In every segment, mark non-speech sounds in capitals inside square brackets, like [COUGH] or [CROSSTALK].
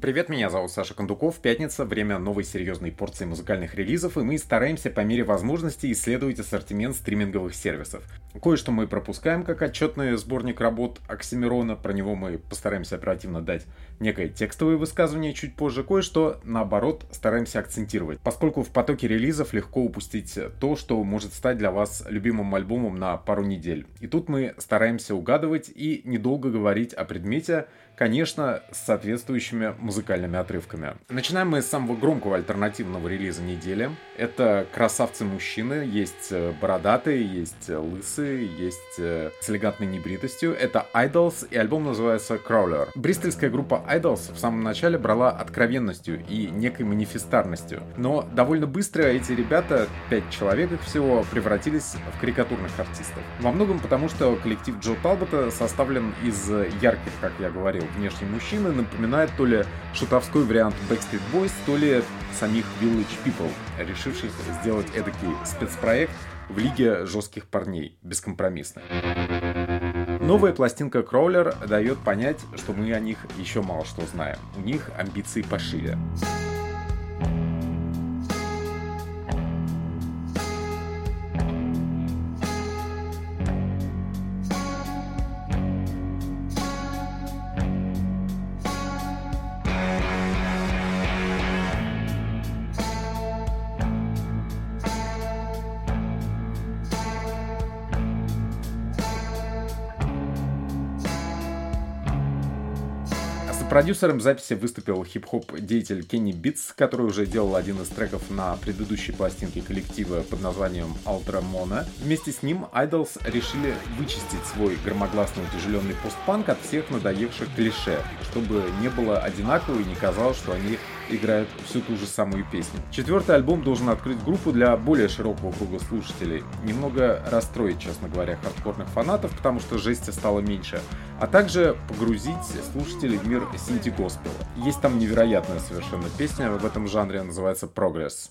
Привет, меня зовут Саша Кондуков. Пятница, время новой серьезной порции музыкальных релизов, и мы стараемся по мере возможности исследовать ассортимент стриминговых сервисов. Кое-что мы пропускаем, как отчетный сборник работ Оксимирона, про него мы постараемся оперативно дать некое текстовое высказывание чуть позже, кое-что, наоборот, стараемся акцентировать, поскольку в потоке релизов легко упустить то, что может стать для вас любимым альбомом на пару недель. И тут мы стараемся угадывать и недолго говорить о предмете, конечно, с соответствующими музыкальными отрывками. Начинаем мы с самого громкого альтернативного релиза недели. Это «Красавцы-мужчины». Есть э, бородатые, есть э, лысые, есть э, с элегантной небритостью. Это Idols, и альбом называется Crawler. Бристольская группа Idols в самом начале брала откровенностью и некой манифестарностью. Но довольно быстро эти ребята, пять человек их всего, превратились в карикатурных артистов. Во многом потому, что коллектив Джо Талбота составлен из ярких, как я говорил, внешний мужчины напоминает то ли шутовской вариант Backstreet Boys, то ли самих Village People, решивших сделать эдакий спецпроект в лиге жестких парней, бескомпромиссно. Новая пластинка Кроулер дает понять, что мы о них еще мало что знаем. У них амбиции пошире. Продюсером записи выступил хип-хоп деятель Кенни Битс, который уже делал один из треков на предыдущей пластинке коллектива под названием Mono. Вместе с ним Idols решили вычистить свой громогласный утяжеленный постпанк от всех надоевших клише, чтобы не было одинаково и не казалось, что они играют всю ту же самую песню. Четвертый альбом должен открыть группу для более широкого круга слушателей. Немного расстроить, честно говоря, хардкорных фанатов, потому что жести стало меньше, а также погрузить слушателей в мир синти-госпела. Есть там невероятная совершенно песня в этом жанре, называется «Progress».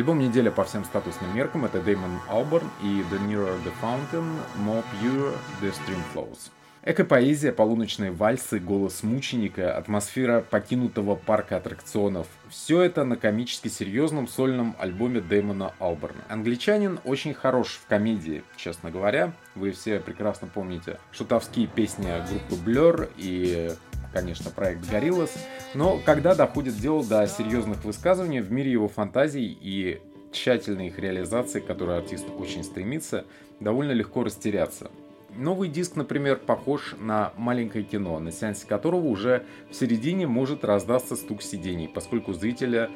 Альбом недели по всем статусным меркам это Damon Albarn и The Nearer the Fountain, More Pure The Stream Flows. Эко-поэзия, полуночные вальсы, голос мученика, атмосфера покинутого парка аттракционов – все это на комически серьезном сольном альбоме Дэймона Алберна. Англичанин очень хорош в комедии, честно говоря. Вы все прекрасно помните шутовские песни группы Blur и конечно, проект Gorillaz, но когда доходит дело до серьезных высказываний в мире его фантазий и тщательной их реализации, к которой артист очень стремится, довольно легко растеряться. Новый диск, например, похож на маленькое кино, на сеансе которого уже в середине может раздаться стук сидений, поскольку зрителя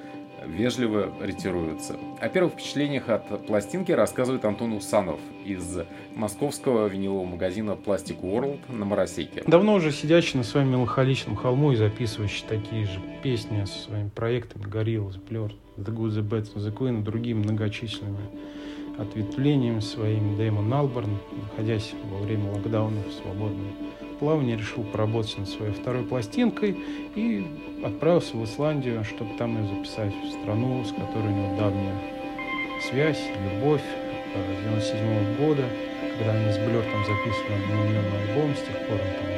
вежливо ретируются. О первых впечатлениях от пластинки рассказывает Антон Усанов из московского винилового магазина Plastic World на Моросейке. Давно уже сидящий на своем меланхоличном холму и записывающий такие же песни со своими проектами Gorillaz, Blur, The Good, The Bad, The Queen и другими многочисленными ответвлениями своими Дэймон Алберн, находясь во время локдауна в свободном плавании, решил поработать над своей второй пластинкой и отправился в Исландию, чтобы там ее записать в страну, с которой у него давняя связь, любовь. 97 -го года, когда они с Блер там записывали одноименный альбом, с тех пор он там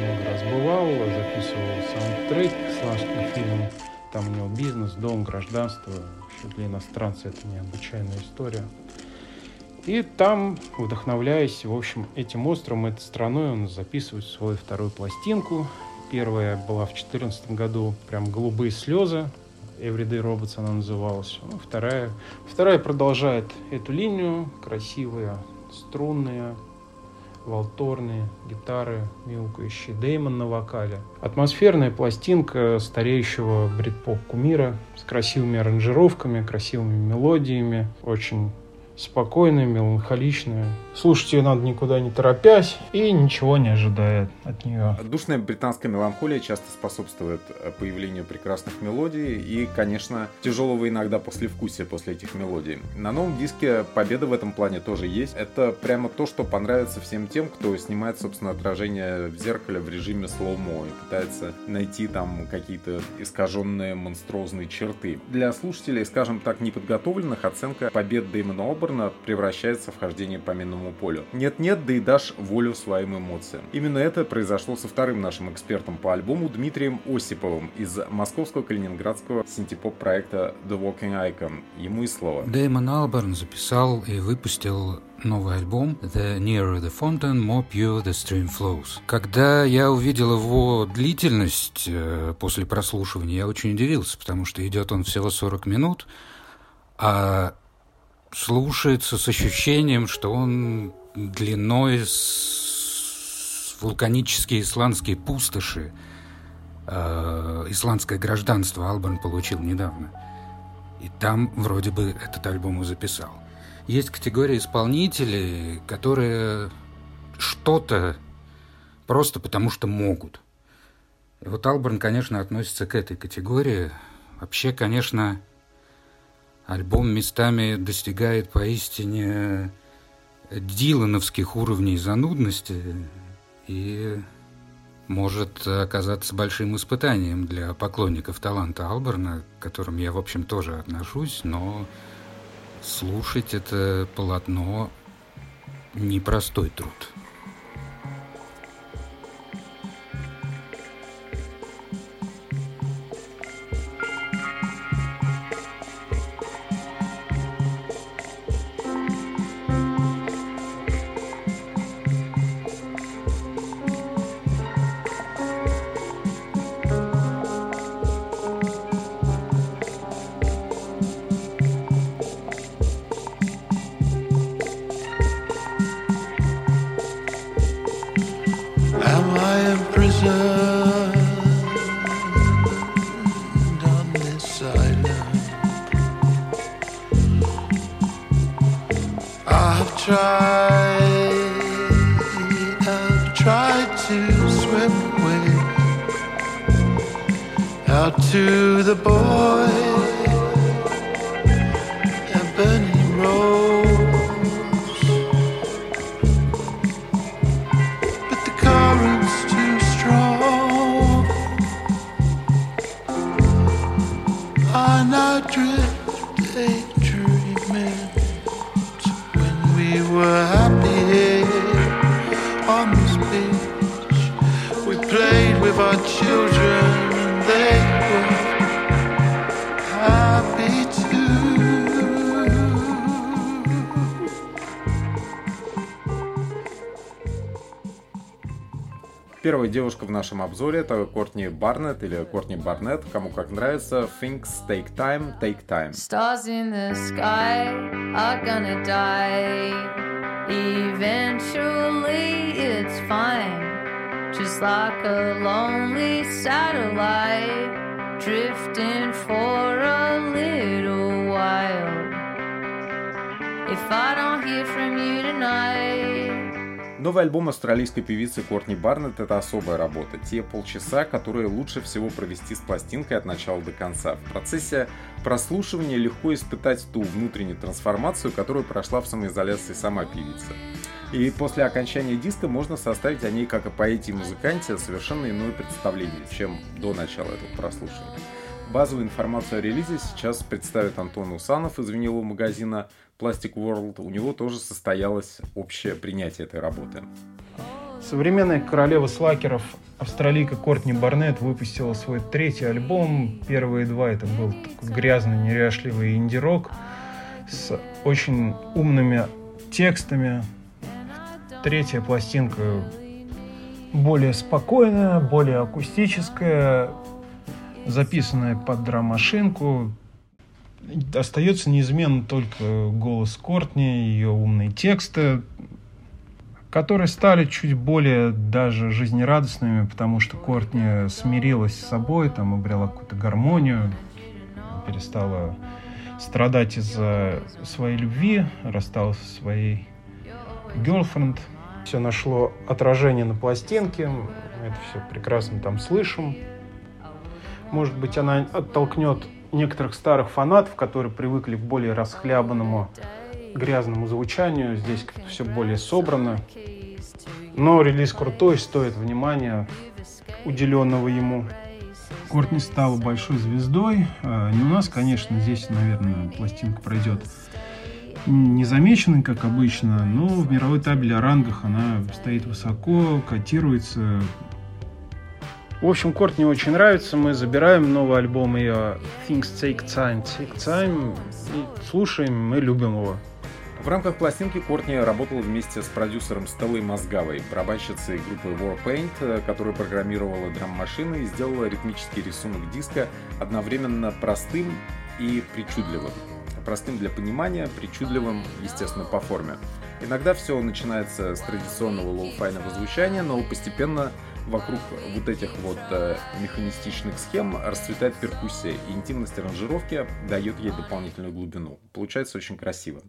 много раз бывал, записывал саундтрек к исландским фильмам. Там у него бизнес, дом, гражданство. Вообще для иностранца это необычайная история. И там, вдохновляясь, в общем, этим островом, этой страной, он записывает свою вторую пластинку. Первая была в 2014 году, прям «Голубые слезы», Everyday Robots она называлась. Ну, вторая, вторая продолжает эту линию, красивые, струнные, волторные, гитары мяукающие, Деймон на вокале. Атмосферная пластинка стареющего брит-поп кумира с красивыми аранжировками, красивыми мелодиями, очень спокойная, меланхоличная. Слушать ее надо никуда не торопясь и ничего не ожидая от нее. Душная британская меланхолия часто способствует э, появлению прекрасных мелодий и, конечно, тяжелого иногда послевкусия после этих мелодий. На новом диске победа в этом плане тоже есть. Это прямо то, что понравится всем тем, кто снимает, собственно, отражение в зеркале в режиме слоумо и пытается найти там какие-то искаженные монструозные черты. Для слушателей, скажем так, неподготовленных, оценка побед Дэймона Оберна превращается в хождение по минному полю. Нет-нет, да и дашь волю своим эмоциям. Именно это произошло со вторым нашим экспертом по альбому Дмитрием Осиповым из московского калининградского синтепоп проекта The Walking Icon. Ему и слово. Дэймон Алберн записал и выпустил новый альбом The Nearer the Fountain, More Pure the Stream Flows. Когда я увидел его длительность э, после прослушивания, я очень удивился, потому что идет он всего 40 минут, а слушается с ощущением, что он длиной с вулканические исландские пустоши. Э, исландское гражданство Албан получил недавно. И там вроде бы этот альбом и записал. Есть категория исполнителей, которые что-то просто потому что могут. И вот Алберн, конечно, относится к этой категории. Вообще, конечно, альбом местами достигает поистине дилановских уровней занудности и может оказаться большим испытанием для поклонников таланта Алберна, к которым я, в общем, тоже отношусь, но слушать это полотно непростой труд. tried, I've tried to swim away out to the boy. Первая девушка в нашем обзоре это Кортни Барнетт или Кортни Барнетт, кому как нравится. Things take time, take time. Stars in the sky are gonna die. Eventually it's fine. Just like a lonely satellite drifting for a little while. If I don't hear from you tonight Новый альбом австралийской певицы Кортни Барнетт – это особая работа. Те полчаса, которые лучше всего провести с пластинкой от начала до конца. В процессе прослушивания легко испытать ту внутреннюю трансформацию, которую прошла в самоизоляции сама певица. И после окончания диска можно составить о ней, как о поэте и музыканте, совершенно иное представление, чем до начала этого прослушивания. Базовую информацию о релизе сейчас представит Антон Усанов из винилового магазина Plastic World, у него тоже состоялось общее принятие этой работы. Современная королева слакеров австралийка Кортни Барнетт выпустила свой третий альбом. Первые два это был грязный, неряшливый инди-рок с очень умными текстами. Третья пластинка более спокойная, более акустическая, записанная под драм-машинку, Остается неизменно только голос Кортни, ее умные тексты, которые стали чуть более даже жизнерадостными, потому что Кортни смирилась с собой, там обрела какую-то гармонию, перестала страдать из-за своей любви, расстался со своей girlfriend. Все нашло отражение на пластинке, мы это все прекрасно там слышим. Может быть, она оттолкнет некоторых старых фанатов, которые привыкли к более расхлябанному, грязному звучанию. Здесь все более собрано. Но релиз крутой, стоит внимания, уделенного ему. Кортни стала большой звездой. А, не у нас, конечно, здесь, наверное, пластинка пройдет незамеченной, как обычно, но в мировой табеле о рангах она стоит высоко, котируется. В общем, Кортни очень нравится. Мы забираем новый альбом ее Things Take Time, Take Time и слушаем, мы любим его. В рамках пластинки Кортни работал вместе с продюсером Стеллой Мозгавой, барабанщицей группы Warpaint, которая программировала драм-машины и сделала ритмический рисунок диска одновременно простым и причудливым. Простым для понимания, причудливым, естественно, по форме. Иногда все начинается с традиционного лоу-файного звучания, но постепенно вокруг вот этих вот э, механистичных схем расцветает перкуссия, и интимность аранжировки дает ей дополнительную глубину. Получается очень красиво.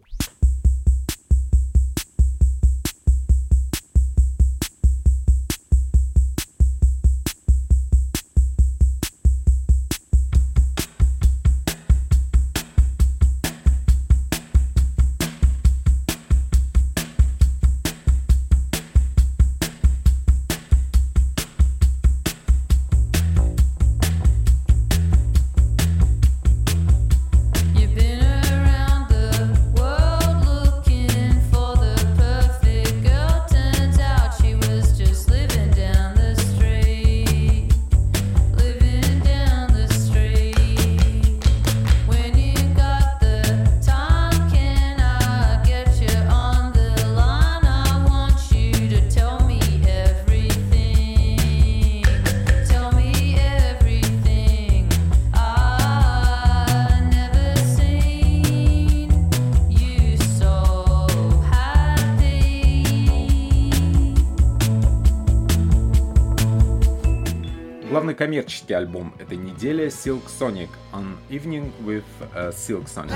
Коммерческий альбом этой недели Silk Sonic On Evening with uh, Silk Sonic.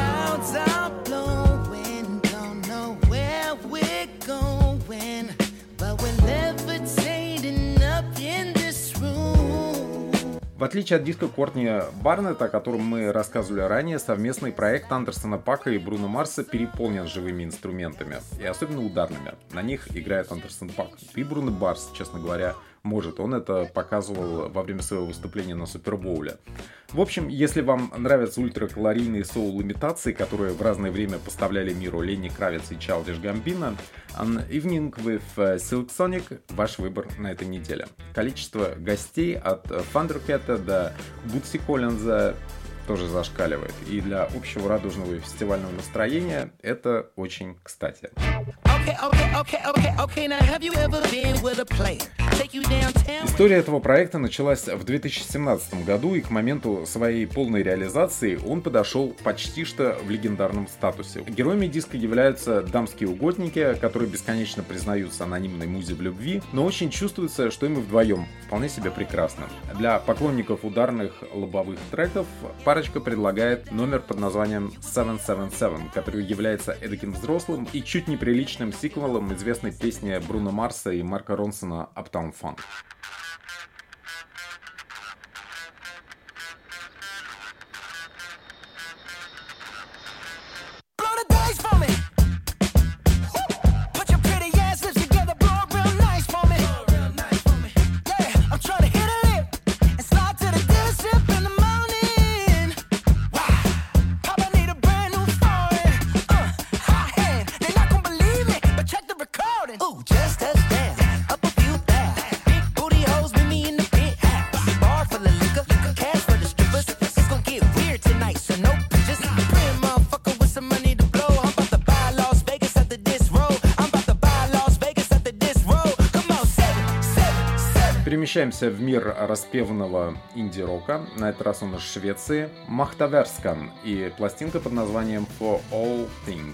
В отличие от диска Кортни Барнета, о котором мы рассказывали ранее, совместный проект Андерсона Пака и Бруно Марса переполнен живыми инструментами, и особенно ударными. На них играет Андерсон Пак. И Бруно Барс, честно говоря, может. Он это показывал во время своего выступления на Супербоуле. В общем, если вам нравятся ультракалорийные соул-имитации, которые в разное время поставляли миру Ленни Кравец и Чалдиш Гамбина, An Evening with э, Silk Sonic – ваш выбор на этой неделе. Количество гостей от Thundercat до Бутси Коллинза тоже зашкаливает. И для общего радужного и фестивального настроения это очень кстати. История этого проекта началась в 2017 году, и к моменту своей полной реализации он подошел почти что в легендарном статусе. Героями диска являются дамские угодники, которые бесконечно признаются анонимной музе в любви, но очень чувствуется, что им и вдвоем вполне себе прекрасно. Для поклонников ударных лобовых треков парочка предлагает номер под названием 777, который является эдаким взрослым и чуть неприличным сиквелом известной песни Бруно Марса и Марка Ронсона «Uptown Funk». Перемещаемся в мир распеванного инди-рока. На этот раз он из Швеции. Махтаверскан и пластинка под названием For All Things.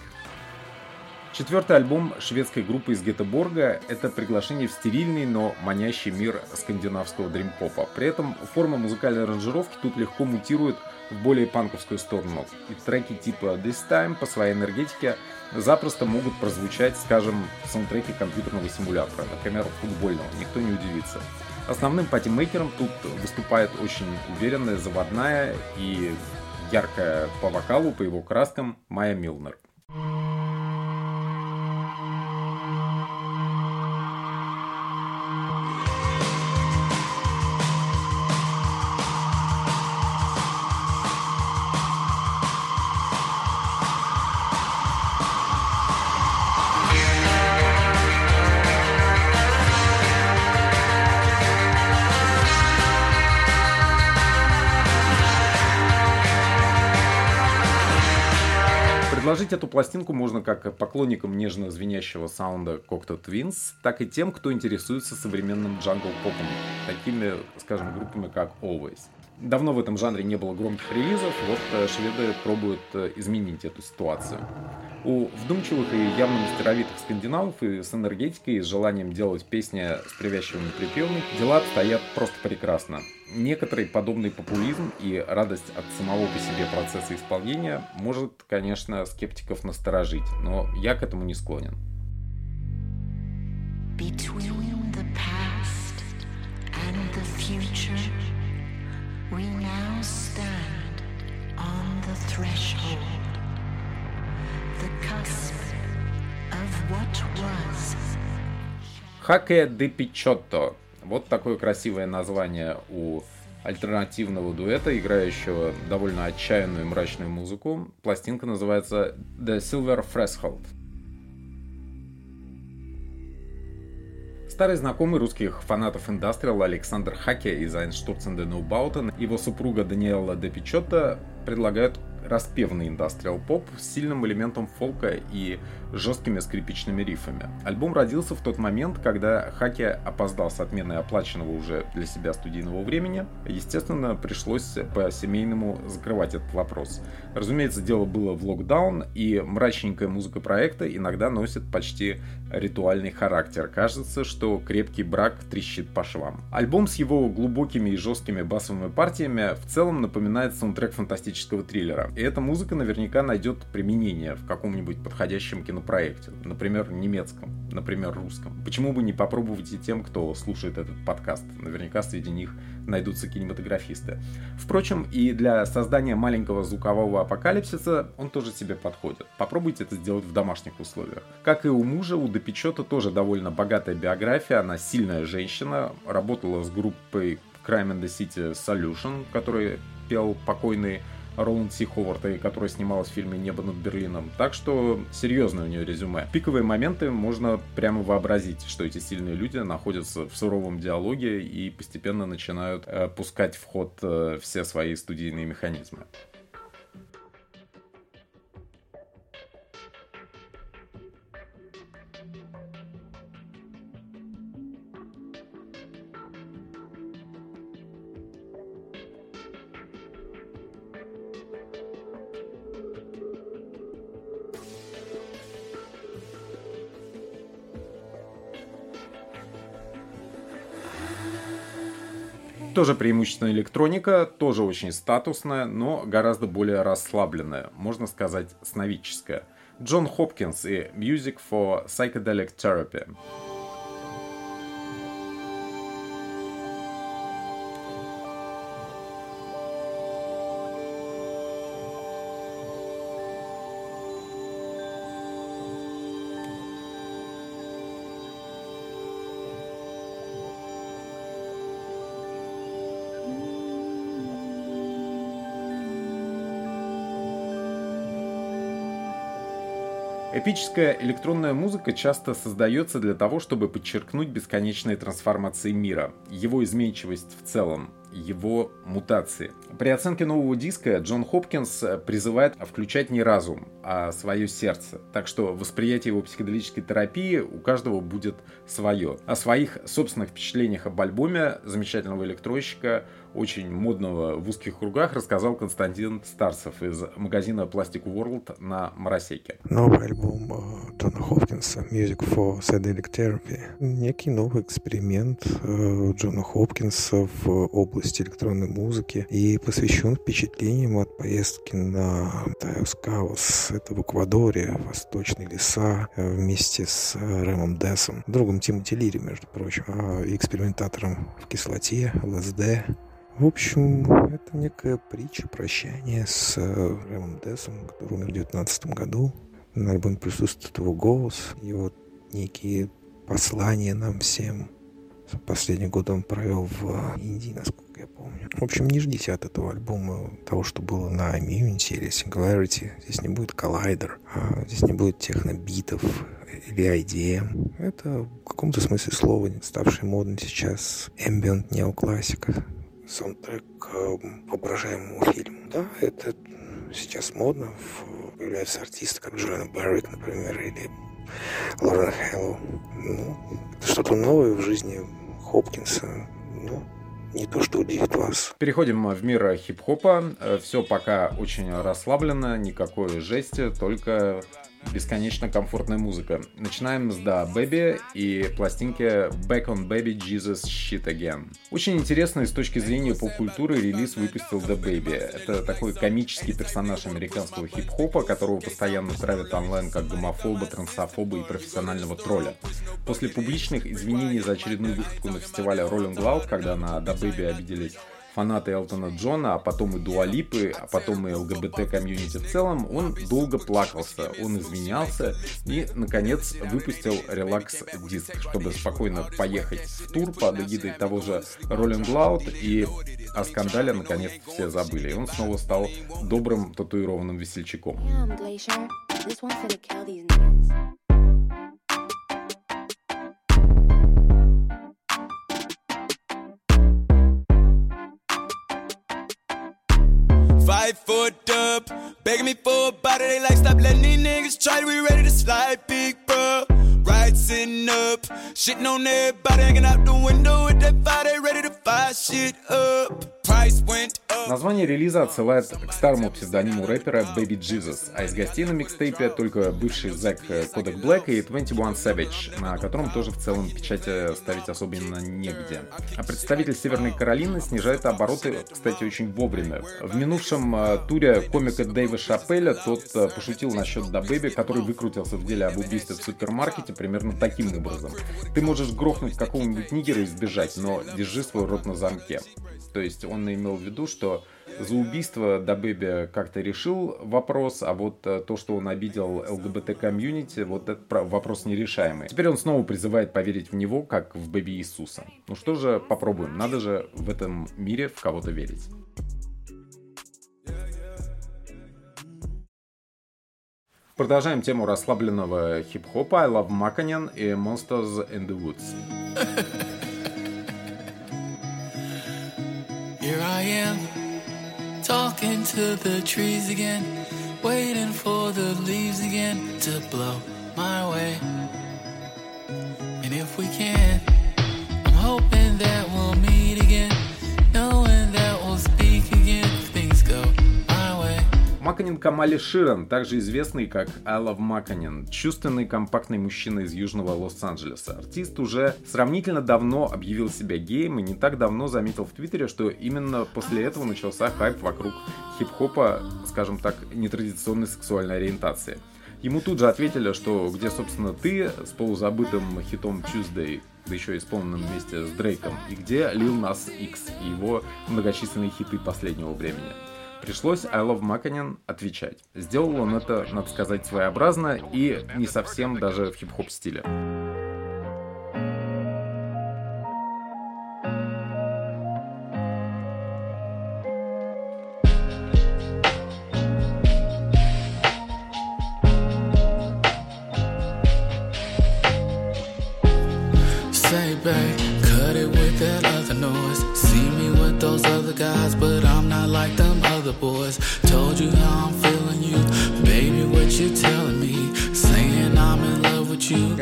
Четвертый альбом шведской группы из Гетеборга — это приглашение в стерильный, но манящий мир скандинавского дримпопа. При этом форма музыкальной аранжировки тут легко мутирует в более панковскую сторону. И треки типа This Time по своей энергетике запросто могут прозвучать, скажем, в саундтреке компьютерного симулятора, например, футбольного, никто не удивится. Основным патимейкером тут выступает очень уверенная, заводная и яркая по вокалу, по его краскам Майя Милнер. Пластинку можно как поклонникам нежно звенящего саунда Cocteau Twins, так и тем, кто интересуется современным джангл-попом, такими, скажем, группами как Always. Давно в этом жанре не было громких релизов, вот э, шведы пробуют э, изменить эту ситуацию. У вдумчивых и явно мастеровитых скандинавов и с энергетикой, и с желанием делать песни с привязчивыми припевами, дела обстоят просто прекрасно. Некоторый подобный популизм и радость от самого по себе процесса исполнения может, конечно, скептиков насторожить, но я к этому не склонен. Between the past and the future, we now stand on the threshold, the cusp of what was. Хаке де Пичотто вот такое красивое название у альтернативного дуэта, играющего довольно отчаянную и мрачную музыку. Пластинка называется The Silver Threshold. Старый знакомый русских фанатов индастриала Александр Хаке из Einstürzen de Neubauten и его супруга Даниэла Де Пичотто предлагают распевный индастриал поп с сильным элементом фолка и жесткими скрипичными рифами. Альбом родился в тот момент, когда Хаки опоздал с отменой оплаченного уже для себя студийного времени. Естественно, пришлось по-семейному закрывать этот вопрос. Разумеется, дело было в локдаун, и мрачненькая музыка проекта иногда носит почти ритуальный характер. Кажется, что крепкий брак трещит по швам. Альбом с его глубокими и жесткими басовыми партиями в целом напоминает саундтрек фантастического триллера. И эта музыка наверняка найдет применение в каком-нибудь подходящем кинопроекте, например, немецком, например, русском. Почему бы не попробовать и тем, кто слушает этот подкаст? Наверняка среди них найдутся кинематографисты. Впрочем, и для создания маленького звукового апокалипсиса он тоже себе подходит. Попробуйте это сделать в домашних условиях. Как и у мужа, у Депечета тоже довольно богатая биография. Она сильная женщина, работала с группой Crime in the City Solution, который пел покойный Роланд Си Ховарда, которая снималась в фильме «Небо над Берлином». Так что серьезное у нее резюме. пиковые моменты можно прямо вообразить, что эти сильные люди находятся в суровом диалоге и постепенно начинают э, пускать в ход э, все свои студийные механизмы. Тоже преимущественно электроника, тоже очень статусная, но гораздо более расслабленная, можно сказать, сновидческая. Джон Хопкинс и Music for Psychedelic Therapy. Эпическая электронная музыка часто создается для того, чтобы подчеркнуть бесконечные трансформации мира, его изменчивость в целом. его мутации. При оценке нового диска Джон Хопкинс призывает включать не разум, а свое сердце. Так что восприятие его психоделической терапии у каждого будет свое. О своих собственных впечатлениях об альбоме замечательного электрощика очень модного в узких кругах, рассказал Константин Старцев из магазина Plastic World на Моросейке. Новый альбом э, Джона Хопкинса Music for Psychedelic Therapy. Некий новый эксперимент э, Джона Хопкинса в области электронной музыки и посвящен впечатлениям от поездки на Тайоскаус. Это в Эквадоре, восточные леса, э, вместе с Рэмом Десом, другом Тимоти Лири, между прочим, а экспериментатором в кислоте, ЛСД, в общем, это некая притча прощания с Рэмом Десом, который умер в 2019 году. На альбоме присутствует его голос, вот некие послания нам всем. Последний год он провел в Индии, насколько я помню. В общем, не ждите от этого альбома того, что было на Immunity или Singularity. Здесь не будет коллайдер, а здесь не будет технобитов или IDM. Это в каком-то смысле слова, ставший модным сейчас, ambient неоклассика саундтрек к воображаемому фильму. Да, это сейчас модно. Появляются артисты, как Джоанна Беррик, например, или Лорен Хэллоу. Ну, это что-то новое в жизни Хопкинса. Ну, не то, что удивит вас. Переходим в мир хип-хопа. Э, Все пока очень расслаблено, никакой жести, только бесконечно комфортная музыка. Начинаем с Да Baby и пластинки Back on Baby Jesus Shit Again. Очень интересный с точки зрения поп-культуры релиз выпустил Да Baby. Это такой комический персонаж американского хип-хопа, которого постоянно травят онлайн как гомофоба, трансофоба и профессионального тролля. После публичных извинений за очередную выходку на фестивале Rolling Loud, когда на Да Baby обиделись фанаты Элтона Джона, а потом и Дуалипы, а потом и ЛГБТ-комьюнити в целом, он долго плакался, он извинялся и, наконец, выпустил релакс-диск, чтобы спокойно поехать в тур под эгидой того же Rolling Loud и о скандале наконец все забыли. И он снова стал добрым татуированным весельчаком. Five foot up, begging me for a body. They like stop letting these niggas try. We ready to slide, big bro. Right up, shitting on everybody, hanging out the window with that fire. They ready to fire shit up. Название релиза отсылает к старому псевдониму рэпера Baby Jesus, а из гостей на микстейпе только бывший Зэк Kodak Black и 21 Savage, на котором тоже в целом печати ставить особенно негде. А представитель Северной Каролины снижает обороты, кстати, очень вовремя. В минувшем э, туре комика Дэйва Шапеля тот э, пошутил насчет DaBaby, который выкрутился в деле об убийстве в супермаркете примерно таким образом. Ты можешь грохнуть какого-нибудь нигера и сбежать, но держи свой рот на замке. То есть он имел в виду, что за убийство DaBaby как-то решил вопрос, а вот э, то, что он обидел ЛГБТ-комьюнити, вот этот вопрос нерешаемый. Теперь он снова призывает поверить в него, как в Baby Иисуса. Ну что же, попробуем. Надо же в этом мире в кого-то верить. Продолжаем тему расслабленного хип-хопа I Love Makanen и Monsters in the Woods. [LAUGHS] Here I am, talking to the trees again, waiting for the leaves again to blow my way. And if we can, I'm hoping that Маканин Камали Ширан, также известный как I Love Маканин, чувственный компактный мужчина из южного Лос-Анджелеса. Артист уже сравнительно давно объявил себя геем и не так давно заметил в Твиттере, что именно после этого начался хайп вокруг хип-хопа, скажем так, нетрадиционной сексуальной ориентации. Ему тут же ответили, что где, собственно, ты с полузабытым хитом Tuesday, да еще исполненным вместе с Дрейком, и где Lil Nas X и его многочисленные хиты последнего времени. Пришлось I Love Makanin отвечать. Сделал он это, надо сказать, своеобразно и не совсем даже в хип-хоп стиле. Say, babe, cut it with that other noise. See me with those other other boys. Told you how I'm feeling you, baby, what you telling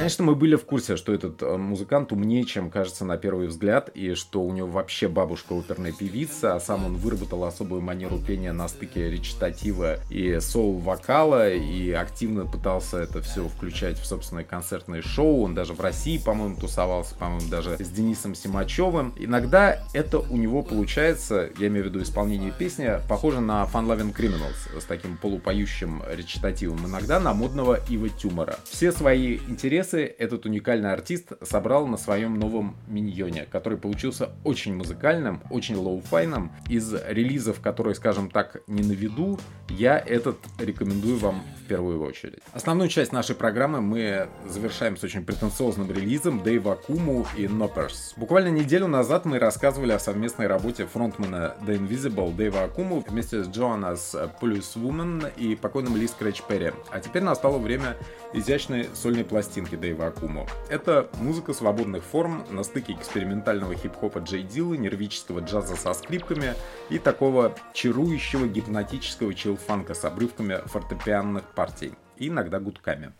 Конечно, мы были в курсе, что этот э, музыкант умнее, чем кажется на первый взгляд, и что у него вообще бабушка оперная певица, а сам он выработал особую манеру пения на стыке речитатива и соул-вокала, и активно пытался это все включать в собственное концертное шоу. Он даже в России, по-моему, тусовался, по-моему, даже с Денисом Симачевым. Иногда это у него получается, я имею в виду исполнение песни, похоже на Fun Loving Criminals с таким полупоющим речитативом. Иногда на модного Ива Тюмора. Все свои интересы этот уникальный артист собрал на своем новом миньоне, который получился очень музыкальным, очень лоу-файным. Из релизов, которые, скажем так, не на виду, я этот рекомендую вам первую очередь. Основную часть нашей программы мы завершаем с очень претенциозным релизом Дэйва Окуму и Knopperz. Буквально неделю назад мы рассказывали о совместной работе фронтмена The Invisible Дэйва Окуму вместе с Joan As Police Woman и покойным Ли Скрэтч Перри. А теперь настало время изящной сольной пластинки Дэйва Окуму. Это музыка свободных форм на стыке экспериментального хип-хопа J Dilla, нервического джаза со скрипками и такого чарующего гипнотического чил-фанка с обрывками фортепианных партий иногда гудками.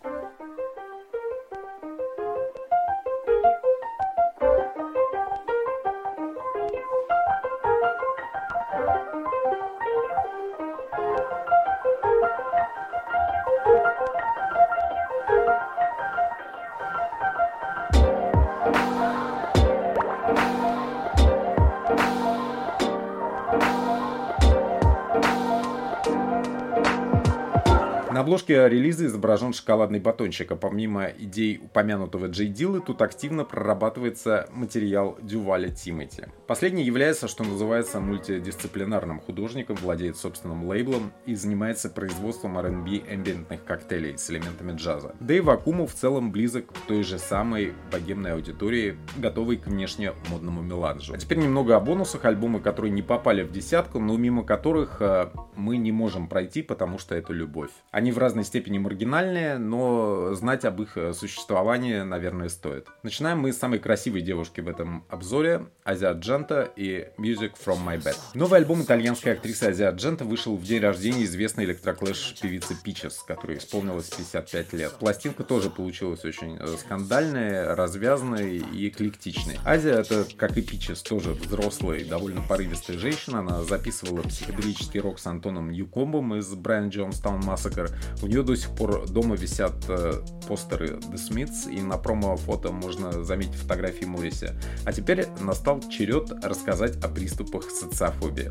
Обложке релиза изображен шоколадный батончик, а помимо идей упомянутого Джей Диллы, тут активно прорабатывается материал Дюваля Тимати. Последний является, что называется, мультидисциплинарным художником, владеет собственным лейблом и занимается производством R&B эмбиентных коктейлей с элементами джаза. Дэйв Акуму в целом близок к той же самой богемной аудитории, готовой к внешне модному меланжу. А теперь немного о бонусах альбома, которые не попали в десятку, но мимо которых э, мы не можем пройти, потому что это любовь. Они в разной степени маргинальные, но знать об их существовании, наверное, стоит. Начинаем мы с самой красивой девушки в этом обзоре, Азия Ардженто и Music From My Bed. Новый альбом итальянской актрисы Азии Ардженто вышел в день рождения известной электроклэш певицы Peaches, которой исполнилось 55 лет. Пластинка тоже получилась очень э, скандальная, развязанная и эклектичной. Азия это, как и Peaches, тоже взрослая и довольно порывистая женщина. Она записывала психоделический рок с Антоном Ньюкомбом из Brian Jonestown Massacre, у нее до сих пор дома висят э, постеры The Smiths, и на промо-фото можно заметить фотографии Морриси. А теперь настал черед рассказать о приступах социофобии.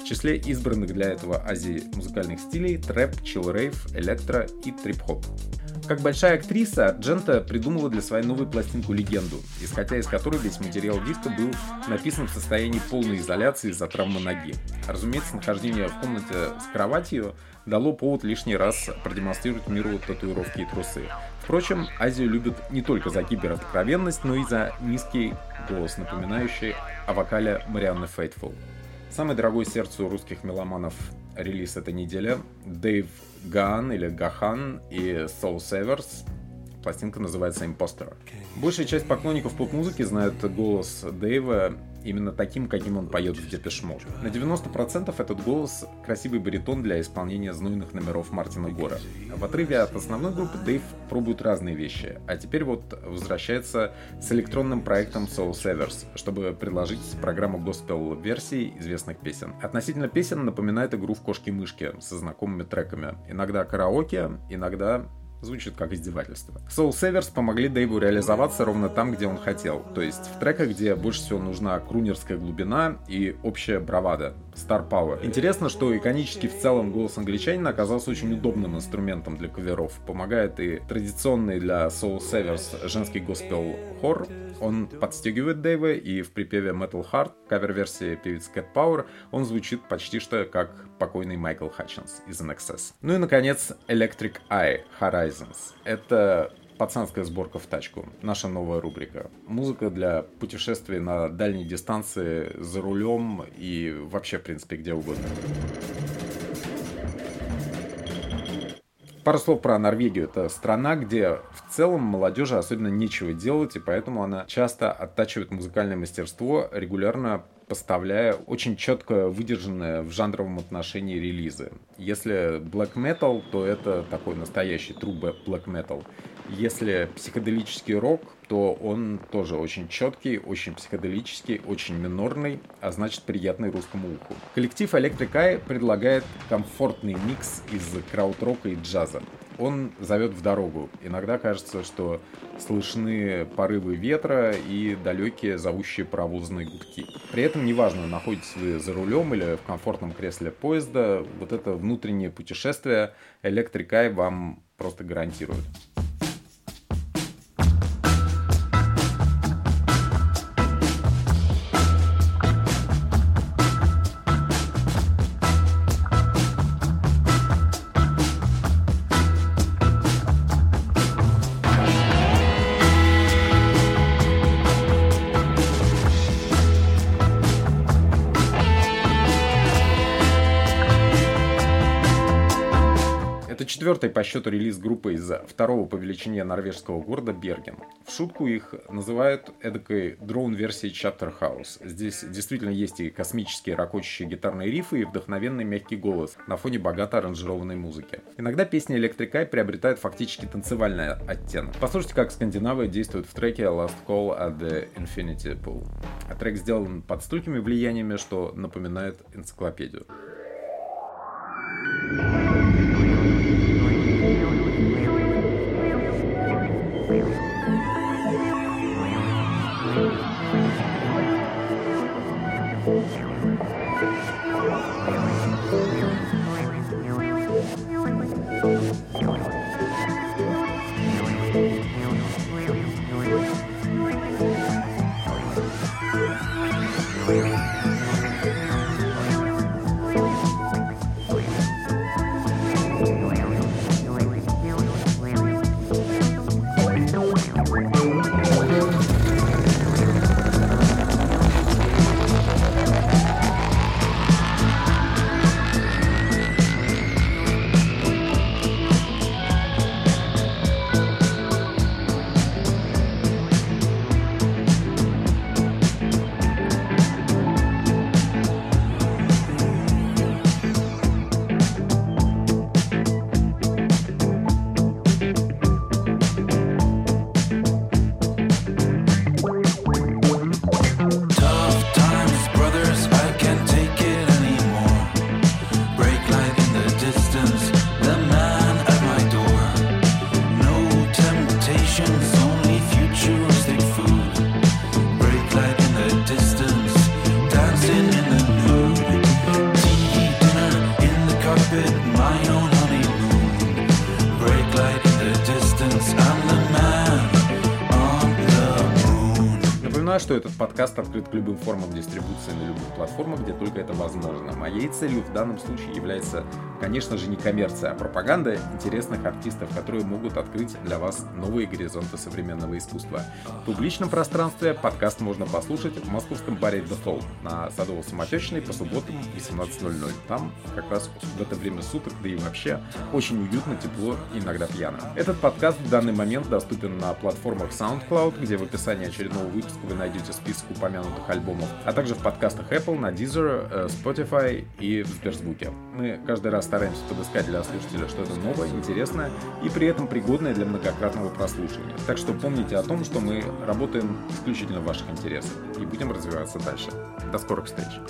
В числе избранных для этого Азии музыкальных стилей трэп, чилл-рейв, электро и трип-хоп. Как большая актриса, Джента придумала для своей новой пластинку легенду, исходя из которой весь материал диска был написан в состоянии полной изоляции из-за травмы ноги. Разумеется, нахождение в комнате с кроватью дало повод лишний раз продемонстрировать миру татуировки и трусы. Впрочем, Азию любят не только за кибероткровенность, но и за низкий голос, напоминающий о вокале Марианны Фейтфул. Самый дорогой сердцу русских меломанов релиз этой недели Дэйв Ган или Гахан и Soul Savers. Пластинка называется Imposter. Большая часть поклонников поп-музыки знает голос Дэйва именно таким, каким он поет в Depeche Mode. На 90% этот голос — красивый баритон для исполнения знойных номеров Мартина Гора. В отрыве от основной группы Дэйв пробует разные вещи, а теперь вот возвращается с электронным проектом Soulsavers, чтобы предложить программу госпел-версий известных песен. Относительно песен напоминает игру в кошки-мышки со знакомыми треками. Иногда караоке, иногда звучит как издевательство. Soulsavers помогли Дэйву реализоваться ровно там, где он хотел, то есть в треках, где больше всего нужна крунерская глубина и общая бравада, Star Power. Интересно, что иконический в целом голос англичанина оказался очень удобным инструментом для каверов. Помогает и традиционный для Soul Savers женский госпел хор. Он подстегивает Дэйва, и в припеве Metal Heart, кавер-версии певицы Cat Power, он звучит почти что как покойный Майкл Хатчинс из INXS. Ну и, наконец, Electric Eye Horizons. Это пацанская сборка в тачку. Наша новая рубрика. Музыка для путешествий на дальней дистанции за рулем и вообще, в принципе, где угодно. Пару слов про Норвегию. Это страна, где в целом молодежи особенно нечего делать, и поэтому она часто оттачивает музыкальное мастерство, регулярно поставляя очень четко выдержанные в жанровом отношении релизы. Если black metal, то это такой настоящий true black metal. Если психоделический рок, то он тоже очень четкий, очень психоделический, очень минорный, а значит приятный русскому уху. Коллектив Electric Eye предлагает комфортный микс из крауд-рока и джаза. Он зовет в дорогу. Иногда кажется, что слышны порывы ветра и далекие зовущие паровозные гудки. При этом неважно, находитесь вы за рулем или в комфортном кресле поезда, вот это внутреннее путешествие Electric Eye вам просто гарантирует. Четвертый по счету релиз группы из второго по величине норвежского города Берген. В шутку их называют эдакой дрон-версией Chapter House. Здесь действительно есть и космические ракочащие гитарные рифы, и вдохновенный мягкий голос на фоне богато аранжированной музыки. Иногда песни Electric Eye приобретают фактически танцевальный оттенок. Послушайте, как скандинавы действуют в треке Last Call at the Infinity Pool. А трек сделан под столькими влияниями, что напоминает энциклопедию. Что этот подкаст открыт к любым формам дистрибуции на любых платформах, где только это возможно. Моей целью в данном случае является, конечно же, не коммерция, а пропаганда интересных артистов, которые могут открыть для вас новые горизонты современного искусства. В публичном пространстве подкаст можно послушать в московском баре The Fall на Садово-Самотечной по субботам 18.00. Там как раз в это время суток, да и вообще, очень уютно, тепло иногда пьяно. Этот подкаст в данный момент доступен на платформах SoundCloud, где в описании очередного выпуска вы найдете список упомянутых альбомов, а также в подкастах Apple, на Deezer, э, Spotify и в Сберзвуке. Мы каждый раз стараемся подыскать для слушателя что-то новое, интересное и при этом пригодное для многократного прослушивания. Так что помните о том, что мы работаем исключительно в ваших интересах и будем развиваться дальше. До скорых встреч!